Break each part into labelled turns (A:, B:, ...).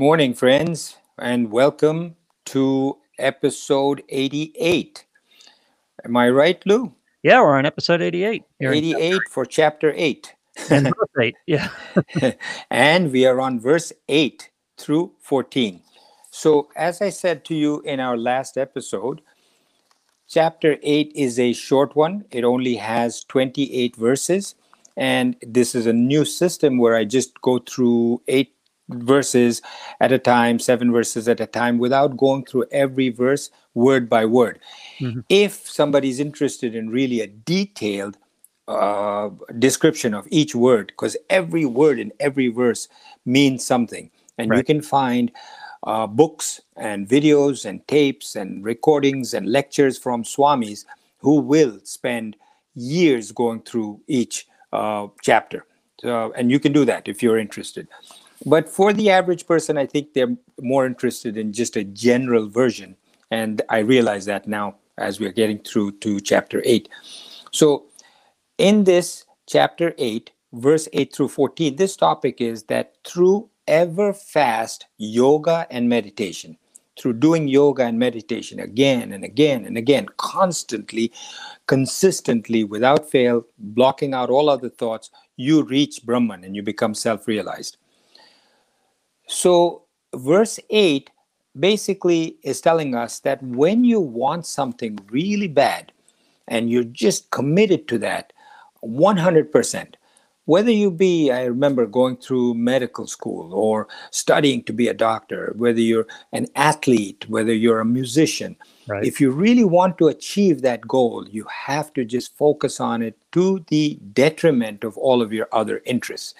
A: Morning, friends, and welcome to episode 88. Am I right, Lou?
B: Yeah, we're on episode 88. here in
A: 88 for chapter 8.
B: and verse 8. Yeah.
A: and we are on verse 8 through 14. So, as I said to you in our last episode, chapter 8 is a short one. It only has 28 verses. And this is a new system where I just go through eight verses at a time, seven verses at a time, without going through every verse word by word.
B: Mhm.
A: If somebody's interested in really a detailed uh, description of each word, because every word in every verse means something, and you can find uh, books and videos and tapes and recordings and lectures from swamis who will spend years going through each uh, chapter. So, and you can do that if you're interested. But for the average person, I think they're more interested in just a general version. And I realize that now as we're getting through to chapter 8. So, in this chapter 8, verse 8 through 14, this topic is that through ever fast yoga and meditation, through doing yoga and meditation again and again and again, constantly, consistently, without fail, blocking out all other thoughts, you reach Brahman and you become self realized. So, verse 8 basically is telling us that when you want something really bad and you're just committed to that 100%, whether you be, I remember going through medical school or studying to be a doctor, whether you're an athlete, whether you're a musician,
B: Right.
A: if you really want to achieve that goal, you have to just focus on it to the detriment of all of your other interests.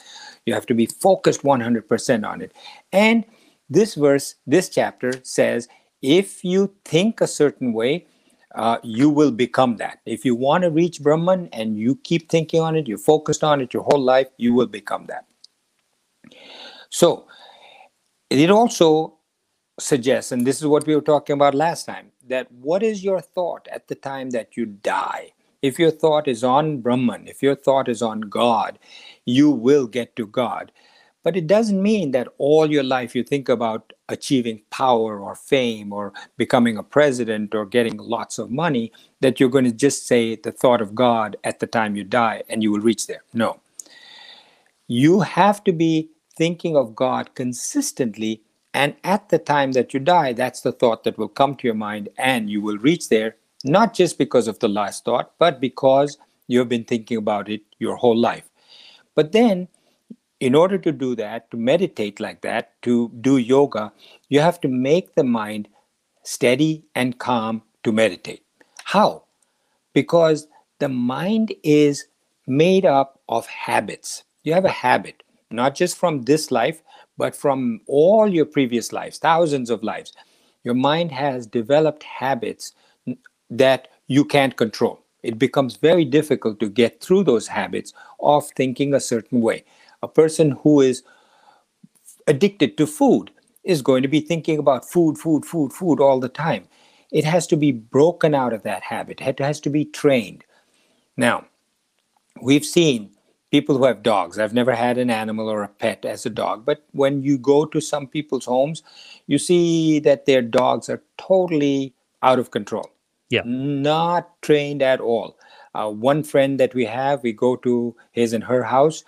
A: You have to be focused 100% on it. And this verse, this chapter says, if you think a certain way, uh, you will become that. If you want to reach Brahman and you keep thinking on it, you're focused on it your whole life, you will become that. So, it also suggests, and this is what we were talking about last time, that what is your thought at the time that you die? If your thought is on Brahman, if your thought is on God, you will get to God. But it doesn't mean that all your life you think about achieving power or fame or becoming a president or getting lots of money, that you're going to just say the thought of God at the time you die and you will reach there. No. You have to be thinking of God consistently. And at the time that you die, that's the thought that will come to your mind and you will reach there, not just because of the last thought, but because you've been thinking about it your whole life. But then, in order to do that, to meditate like that, to do yoga, you have to make the mind steady and calm to meditate. How? Because the mind is made up of habits. You have a habit, not just from this life, but from all your previous lives, thousands of lives. Your mind has developed habits that you can't control. It becomes very difficult to get through those habits of thinking a certain way. A person who is addicted to food is going to be thinking about food, food, food, food all the time. It has to be broken out of that habit, it has to be trained. Now, we've seen people who have dogs. I've never had an animal or a pet as a dog, but when you go to some people's homes, you see that their dogs are totally out of control.
B: Yeah.
A: Not trained at all. Uh, one friend that we have, we go to his and her house,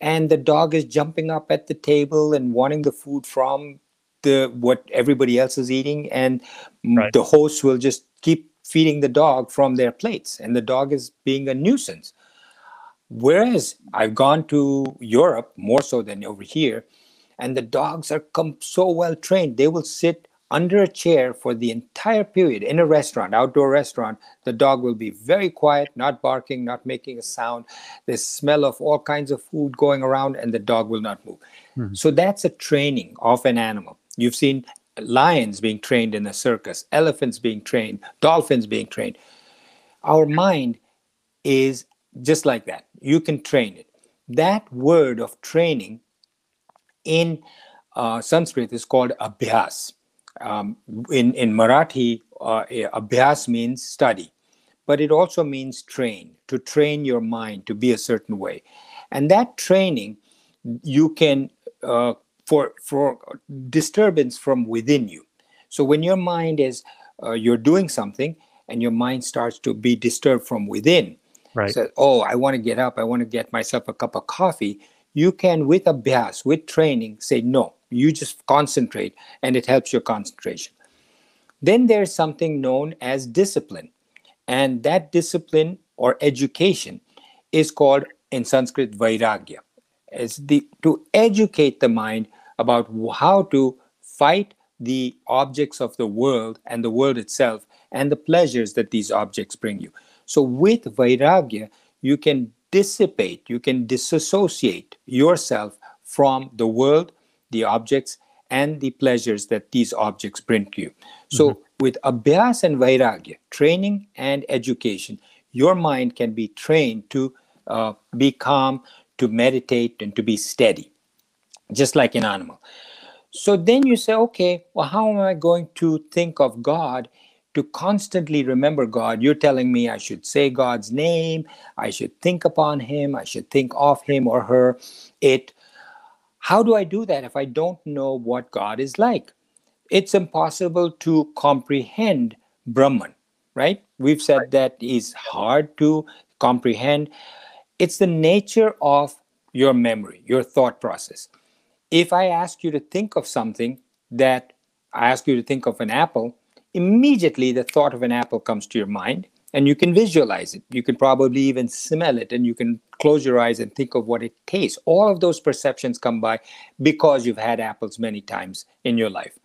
A: and the dog is jumping up at the table and wanting the food from the what everybody else is eating and
B: Right.
A: the host will just keep feeding the dog from their plates and the dog is being a nuisance whereas i've gone to europe more so than over here and the dogs are come so well trained they will sit under a chair for the entire period in a restaurant outdoor restaurant the dog will be very quiet not barking not making a sound. The smell of all kinds of food going around and the dog will not move.
B: Mhm.
A: so that's a training of an animal. You've seen lions being trained in a circus elephants being trained dolphins being trained. Our mind is just like that. You can train it. That word of training in uh, sanskrit is called abhyas um, in in marathi uh, abhyas means study but it also means train to train your mind to be a certain way and that training you can uh, for for disturbance from within you. So when your mind is uh, you're doing something and your mind starts to be disturbed from within,
B: right?
A: So, oh, I want to get up. I want to get myself a cup of coffee. You can, with abhyas, with training, say no. You just concentrate, and it helps your concentration. Then there's something known as discipline, and that discipline or education is called in Sanskrit vairagya. It's the to educate the mind about how to fight the objects of the world and the world itself and the pleasures that these objects bring you. So with vairagya, you can dissipate, you can disassociate yourself from the world, the objects, and the pleasures that these objects bring to you. So mm-hmm. with abhyas and vairagya, training and education, your mind can be trained to uh, be calm, to meditate, and to be steady, just like an animal. So then you say, okay, well, how am I going to think of God? To constantly remember God, you're telling me I should say God's name, I should think upon Him, I should think of Him or her, it. How do I do that if I don't know what God is like? It's impossible to comprehend Brahman, right? We've said right. that is hard to comprehend. It's the nature of your memory, your thought process. If I ask you to think of something that I ask you to think of an apple, immediately the thought of an apple comes to your mind and you can visualize it. You can probably even smell it and you can close your eyes and think of what it tastes. All of those perceptions come by because you've had apples many times in your life.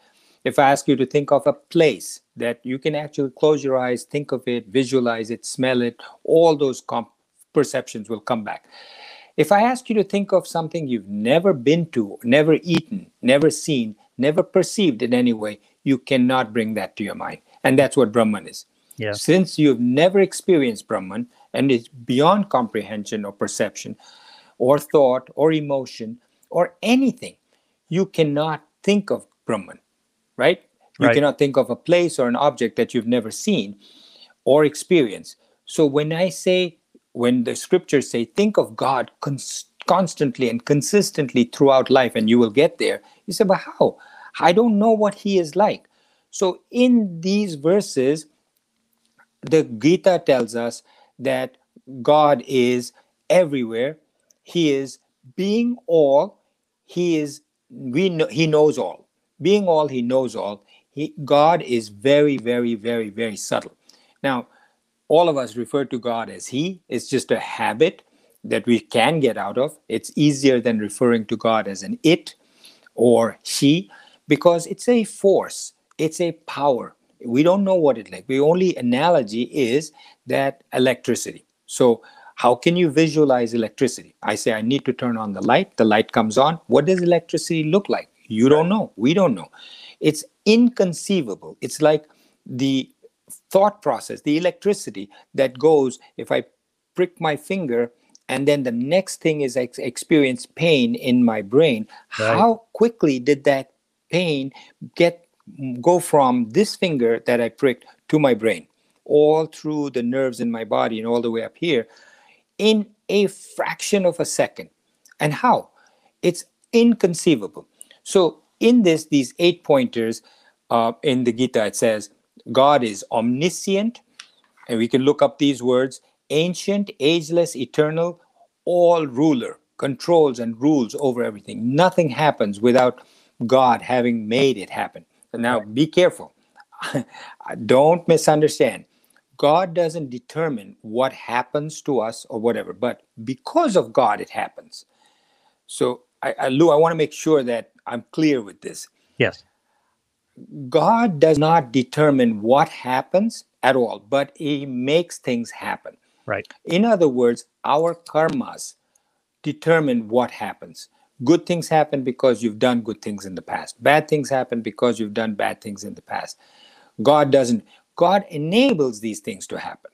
A: If I ask you to think of a place that you can actually close your eyes, think of it, visualize it, smell it, all those comp- perceptions will come back. If I ask you to think of something you've never been to, never eaten, never seen, never perceived in any way, you cannot bring that to your mind. And that's what Brahman is.
B: Yeah.
A: Since you've never experienced Brahman and it's beyond comprehension or perception or thought or emotion or anything, you cannot think of Brahman, right? You
B: right.
A: cannot think of a place or an object that you've never seen or experienced. So when I say, when the scriptures say, think of God cons- constantly and consistently throughout life and you will get there, you say, but how? I don't know what he is like. So in these verses, the Gita tells us that God is everywhere. He is being all. He is we know he knows all. Being all, he knows all. He, God is very, very, very, very subtle. Now, all of us refer to God as He. It's just a habit that we can get out of. It's easier than referring to God as an it or she because it's a force, it's a power. We don't know what it like. The only analogy is that electricity. So, how can you visualize electricity? I say, I need to turn on the light. The light comes on. What does electricity look like? You don't know. We don't know. It's inconceivable. It's like the thought process, the electricity that goes if I prick my finger and then the next thing is I experience pain in my brain. Right. How quickly did that pain get go from this finger that I pricked to my brain, all through the nerves in my body and all the way up here, in a fraction of a second. And how? It's inconceivable. So in this, these eight pointers uh, in the Gita, it says God is omniscient, and we can look up these words: ancient, ageless, eternal, all ruler, controls and rules over everything. Nothing happens without God having made it happen. Now, be careful. Don't misunderstand. God doesn't determine what happens to us or whatever, but because of God, it happens. So, I, I, Lou, I want to make sure that I'm clear with this.
B: Yes.
A: God does not determine what happens at all, but He makes things happen.
B: Right.
A: In other words, our karmas determine what happens. Good things happen because you've done good things in the past. Bad things happen because you've done bad things in the past. God doesn't, God enables these things to happen.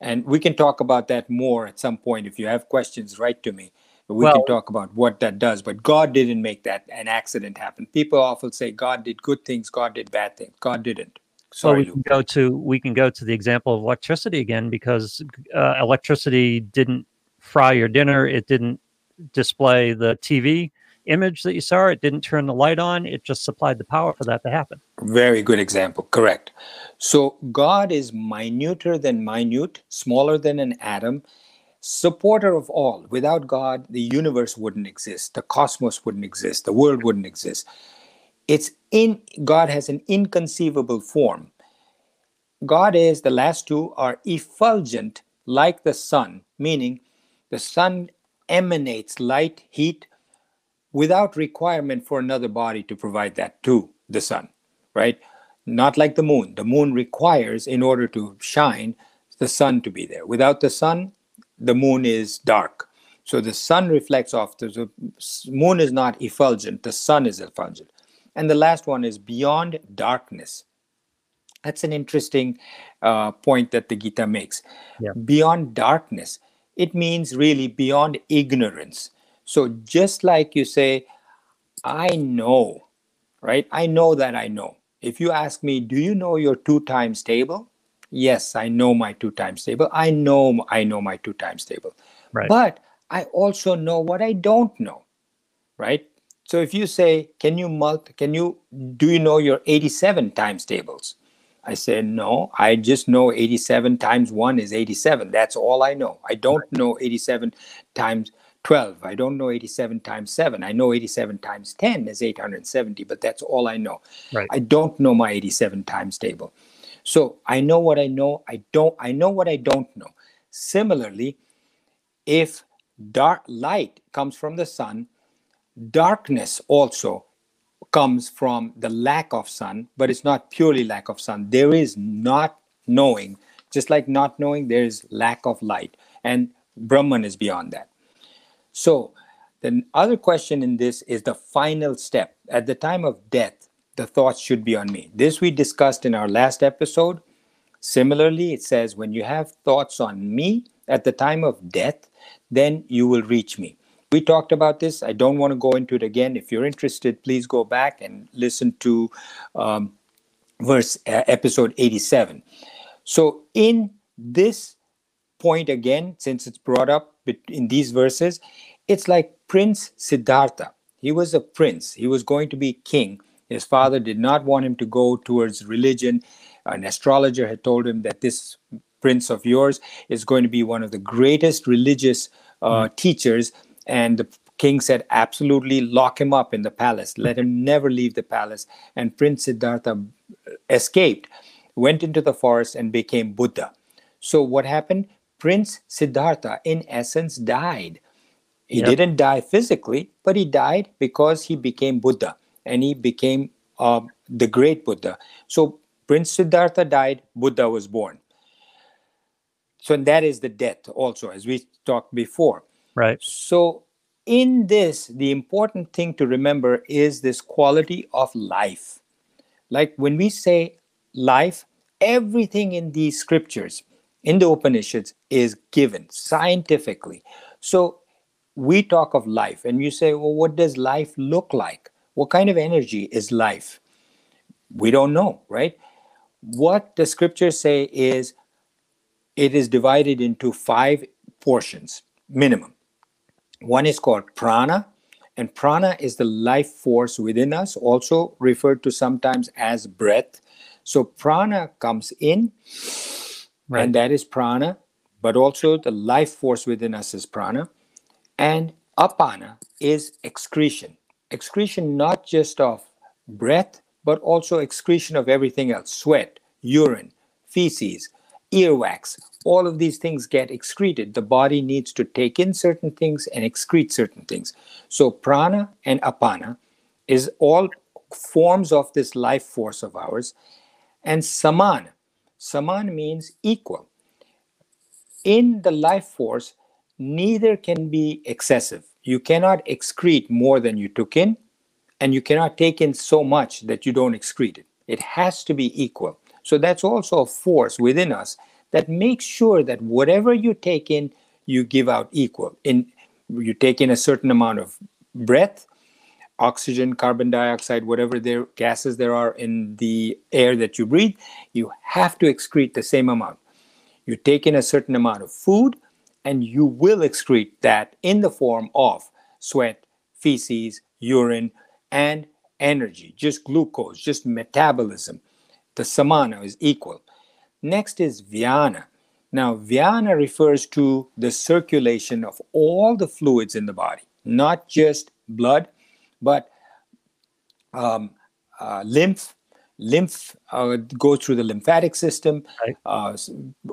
A: And we can talk about that more at some point. If you have questions, write to me. We well, can talk about what that does. But God didn't make that an accident happen. People often say God did good things, God did bad things. God didn't.
B: Sorry, well, we can go to we can go to the example of electricity again because uh, electricity didn't fry your dinner. It didn't display the TV. image that you saw, it didn't turn the light on, it just supplied the power for that to happen.
A: Very good example. Correct. So God is minuter than minute, smaller than an atom, supporter of all. Without God, the universe wouldn't exist, the cosmos wouldn't exist, the world wouldn't exist. It's in God has an inconceivable form. God is the last two are effulgent like the sun, meaning the sun emanates light, heat without requirement for another body to provide that to the sun, right? Not like the moon. The moon requires, in order to shine, the sun to be there. Without the sun, the moon is dark. So the sun reflects off. The moon is not effulgent, the sun is effulgent. And the last one is beyond darkness. That's an interesting uh, point that the Gita makes.
B: Yeah.
A: Beyond darkness, it means really beyond ignorance. So just like you say, I know, right? I know that I know. If you ask me, do you know your two times table? yes i know my two times table i know i know my two times table
B: right.
A: but i also know what i don't know right so if you say can you multi can you do you know your 87 times tables i say no i just know 87 times 1 is 87 that's all i know i don't know 87 times 12 i don't know 87 times 7 i know 87 times 10 is 870 but that's all i know
B: right.
A: i don't know my 87 times table so I know what I know. I don't. I know what I don't know. Similarly, if dark light comes from the sun, darkness also comes from the lack of sun, but it's not purely lack of sun. There is not knowing, just like not knowing, there is lack of light, and Brahman is beyond that. So the other question in this is the final step. At the time of death, the thoughts should be on me. This we discussed in our last episode. Similarly, it says, when you have thoughts on me at the time of death, then you will reach me. We talked about this. I don't want to go into it again. If you're interested, please go back and listen to um, verse uh, episode 87. So, in this point again, since it's brought up in these verses, it's like Prince Siddhartha. He was a prince, he was going to be king his father did not want him to go towards religion. An astrologer had told him that this prince of yours is going to be one of the greatest religious uh, mm. teachers. And the king said, absolutely lock him up in the palace. Let him never leave the palace. And Prince Siddhartha escaped, went into the forest, and became Buddha. So, what happened? Prince Siddhartha, in essence, died. He yep. didn't die physically, but he died because he became Buddha and he became uh, the great Buddha. So Prince Siddhartha died, Buddha was born. So that is the death also, as we talked before.
B: Right.
A: So in this, the important thing to remember is this quality of life. Like when we say life, everything in these scriptures, in the Upanishads, is given scientifically. So we talk of life, and you say, well, what does life look like? What kind of energy is life? We don't know, right? What the scriptures say is it is divided into five portions, minimum. One is called prana, and prana is the life force within us, also referred to sometimes as breath. So prana comes in, right. and that is prana, but also the life force within us is prana. And apana is excretion excretion not just of breath, but also excretion of everything else sweat, urine, feces, earwax. All of these things get excreted. The body needs to take in certain things and excrete certain things. So, prana and apana is all forms of this life force of ours. And saman, saman means equal. In the life force, neither can be excessive you cannot excrete more than you took in, and you cannot take in so much that you don't excrete it. It has to be equal. So that's also a force within us that makes sure that whatever you take in, you give out equal. In you take in a certain amount of breath, oxygen, carbon dioxide, whatever there gases there are in the air that you breathe, you have to excrete the same amount. You take in a certain amount of food, and you will excrete that in the form of sweat, feces, urine, and energy, just glucose, just metabolism. The samana is equal. Next is vyana. Now, vyana refers to the circulation of all the fluids in the body, not just blood, but um, uh, lymph. Lymph uh, goes through the lymphatic system,
B: Right.
A: uh,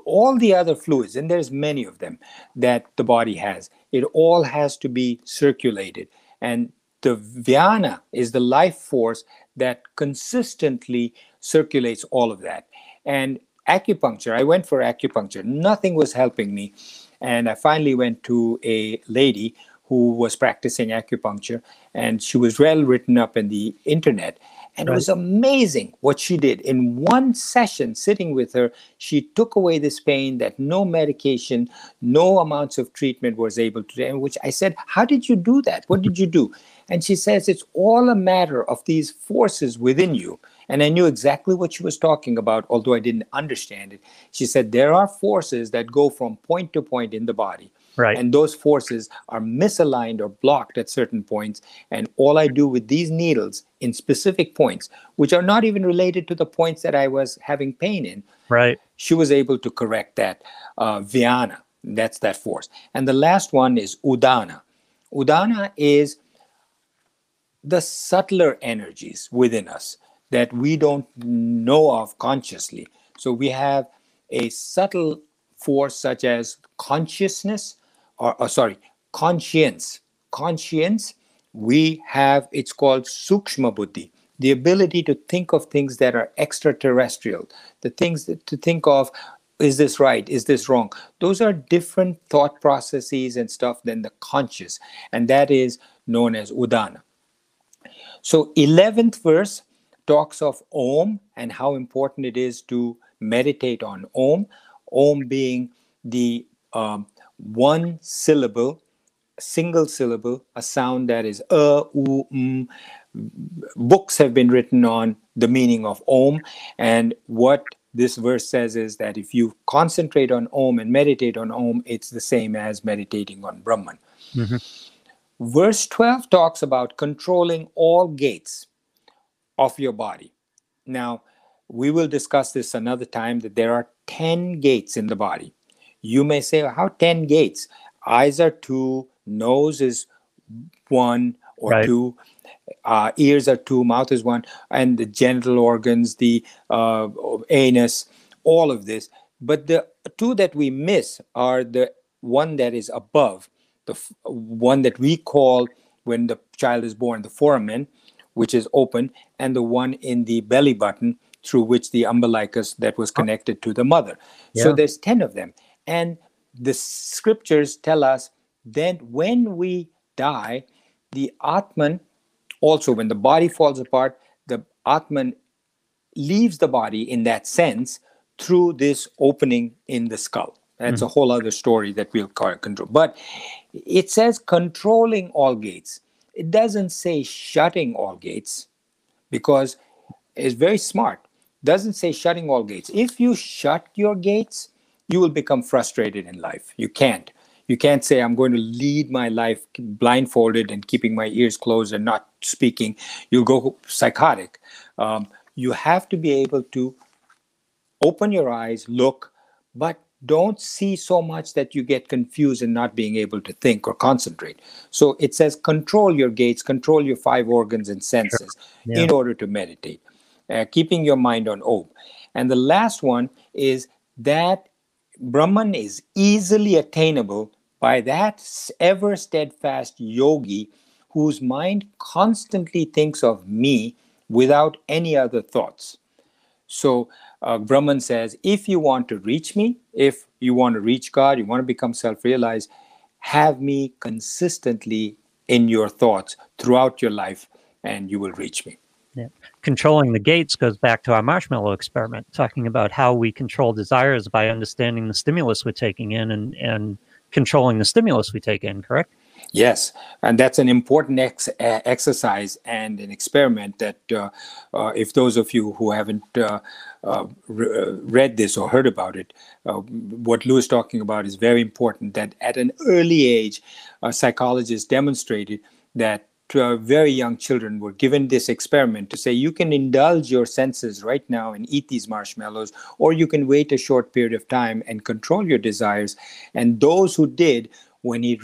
A: all the other fluids, and there's many of them that the body has. It all has to be circulated, and the vyana is the life force that consistently circulates all of that. And acupuncture, I went for acupuncture. Nothing was helping me. And I finally went to a lady who was practicing acupuncture, and she was well written up in the internet. And it was amazing what she did. In one session, sitting with her, she took away this pain that no medication, no amounts of treatment was able to. And which I said, How did you do that? What did you do? And she says, It's all a matter of these forces within you. And I knew exactly what she was talking about, although I didn't understand it. She said, There are forces that go from point to point in the body.
B: Right.
A: And those forces are misaligned or blocked at certain points. And all I do with these needles in specific points, which are not even related to the points that I was having pain in,
B: right.
A: she was able to correct that uh, vyana. That's that force. And the last one is udana. Udana is the subtler energies within us that we don't know of consciously. So we have a subtle force such as consciousness, or, or sorry, conscience. Conscience, we have, it's called sukshma buddhi, the ability to think of things that are extraterrestrial, the things that, to think of is this right is this wrong those are different thought processes and stuff than the conscious and that is known as udana so 11th verse talks of om and how important it is to meditate on om. Om being the um, one syllable single syllable a sound that is uh, u, mm. books have been written on the meaning of om. And what this verse says is that if you concentrate on om and meditate on om it's the same as meditating on brahman. Verse 12 talks about controlling all gates of your body. Now we will discuss this another time that there are 10 gates in the body. You may say how 10 gates? Eyes are two nose is one or
B: Right.
A: two uh, ears are two mouth is one and the genital organs the uh, anus all of this. But the two that we miss are the one that is above the f- one that we call when the child is born the foramen which is open and the one in the belly button through which the umbilicus that was oh. connected to the mother. So there's 10 of them. And the scriptures tell us that when we die the atman also when the body falls apart the atman leaves the body in that sense through this opening in the skull. That's a mm-hmm. whole other story that we'll control. But it says controlling all gates it doesn't say shutting all gates because it's very smart. Doesn't say shutting all gates. If you shut your gates you will become frustrated in life. You can't. You can't say i'm going to lead my life blindfolded and keeping my ears closed and not speaking. You'll go psychotic. Um, you have to be able to open your eyes look but don't see so much that you get confused and not being able to think or concentrate. So it says control your gates control your five organs and senses
B: Yeah.
A: in order to meditate uh, keeping your mind on om and the last one is that brahman is easily attainable by that ever steadfast yogi whose mind constantly thinks of me without any other thoughts. So uh, Brahman says, if you want to reach me, if you want to reach God, you want to become self-realized, have me consistently in your thoughts throughout your life, and you will reach me.
B: Yeah. Controlling the gates goes back to our marshmallow experiment, talking about how we control desires by understanding the stimulus we're taking in and, and controlling the stimulus we take in, correct?
A: Yes, and that's an important ex- uh, exercise and an experiment that, uh, uh, if those of you who haven't uh, uh, re- uh, read this or heard about it, what Lou is talking about is very important. That at an early age, psychologists demonstrated that very young children were given this experiment to say you can indulge your senses right now and eat these marshmallows or you can wait a short period of time and control your desires and those who did when he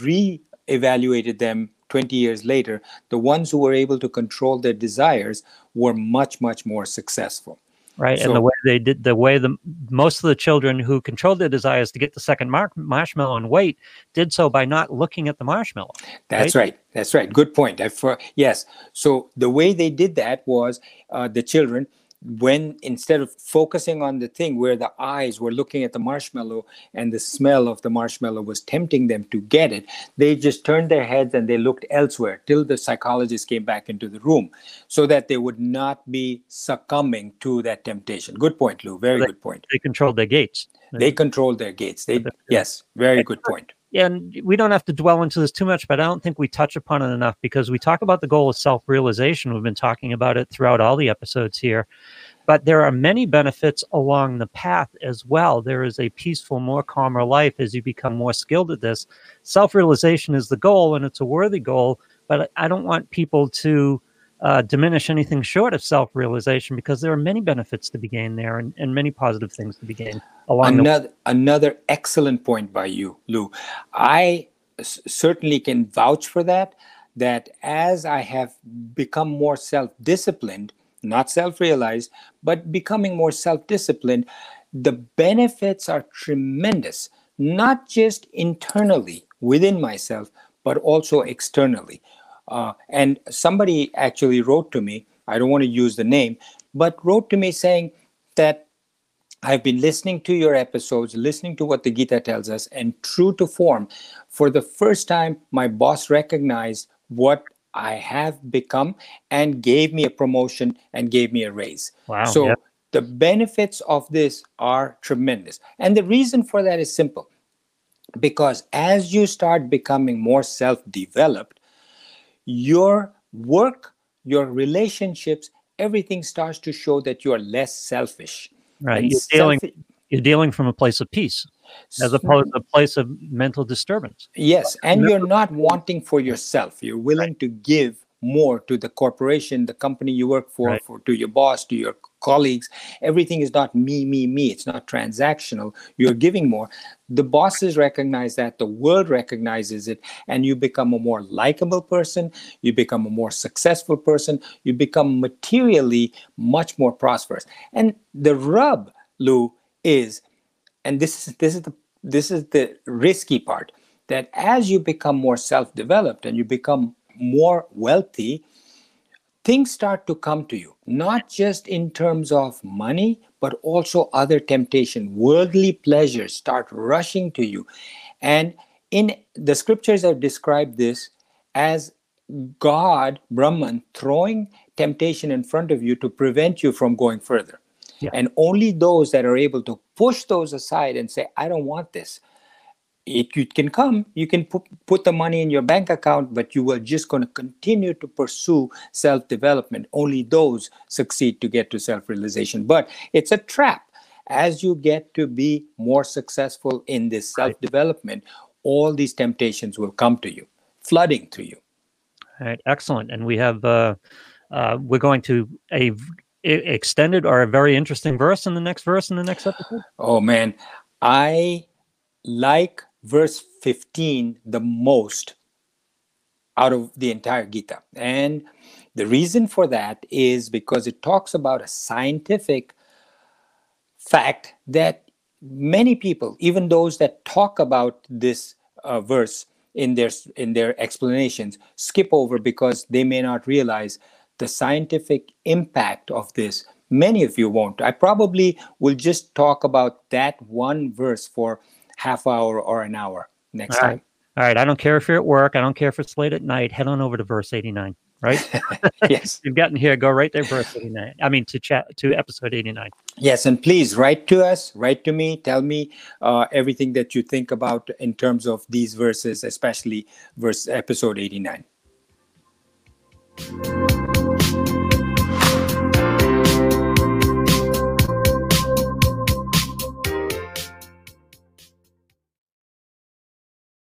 A: re-evaluated them 20 years later the ones who were able to control their desires were much much more successful
B: right
A: So-
B: and the way they did the way the most of the children who controlled their desires to get the second mar- marshmallow and wait did so by not looking at the marshmallow
A: That's right. That's right. Good point. I for, yes. So the way they did that was uh, the children, when instead of focusing on the thing where the eyes were looking at the marshmallow and the smell of the marshmallow was tempting them to get it, they just turned their heads and they looked elsewhere till the psychologist came back into the room, so that they would not be succumbing to that temptation. Good point, Lou. Very
B: Right.
A: good point.
B: they controlled their gates
A: They controlled their gates. They yes. Very good point.
B: And we don't have to dwell into this too much, but I don't think we touch upon it enough because we talk about the goal of self realization. We've been talking about it throughout all the episodes here. But there are many benefits along the path as well. There is a peaceful, more calmer life as you become more skilled at this. Self realization is the goal, and it's a worthy goal. But I don't want people to uh, diminish anything short of self realization because there are many benefits to be gained there and, and many positive things to be gained along the
A: another another excellent point by you lou. I s- certainly can vouch for that that as i have become more self-disciplined not self-realized but becoming more self-disciplined the benefits are tremendous not just internally within myself but also externally uh, and somebody actually wrote to me i don't want to use the name but wrote to me saying that I've been listening to your episodes, listening to what the Gita tells us, and true to form, for the first time, my boss recognized what I have become and gave me a promotion and gave me a raise.
B: Wow.
A: so
B: yeah.
A: the benefits of this are tremendous. And the reason for that is simple because as you start becoming more self developed, your work, your relationships, everything starts to show that you are less selfish.
B: Right.
A: And
B: You're dealing, you're dealing from a place of peace as opposed to a mm-hmm. place of mental disturbance.
A: Yes, and you're not wanting for yourself. You're willing to give more to the corporation, the company you work for,
B: Right.
A: for to your boss, to your colleagues. Everything is not me, me, me. It's not transactional. You're giving more. The bosses recognize that, the world recognizes it, and you become a more likable person, you become a more successful person, you become materially much more prosperous. And the rub, Lou, is and this is this is the this is the risky part that as you become more self-developed and you become more wealthy things start to come to you not just in terms of money but also other temptation. Worldly pleasures start rushing to you. And in the scriptures have described this as god brahman throwing temptation in front of you to prevent you from going further.
B: Yeah.
A: and only those that are able to push those aside and say i don't want this it, it can come you can put, put the money in your bank account but you are just going to continue to pursue self-development. Only those succeed to get to self-realization. But it's a trap. As you get to be more successful in this self-development all these temptations will come to you flooding to you.
B: All right, excellent. And we have uh, uh, we're going to a v- e- extended or a very interesting verse in the next verse in the next episode.
A: Oh man, I like verse 15 the most out of the entire Gita. And the reason for that is because it talks about a scientific fact that many people, even those that talk about this uh, verse in their in their explanations, skip over because they may not realize the scientific impact of this. Many of you won't. I probably will just talk about that one verse for half hour or an hour next
B: All
A: time. Right.
B: All right. I don't care if you're at work. I don't care if it's late at night. Head on over to verse 89, right?
A: yes.
B: You've gotten here. Go right there, verse 89. I mean, to chat to episode 89.
A: Yes. And please write to us, write to me, tell me uh, everything that you think about in terms of these verses, especially verse episode 89.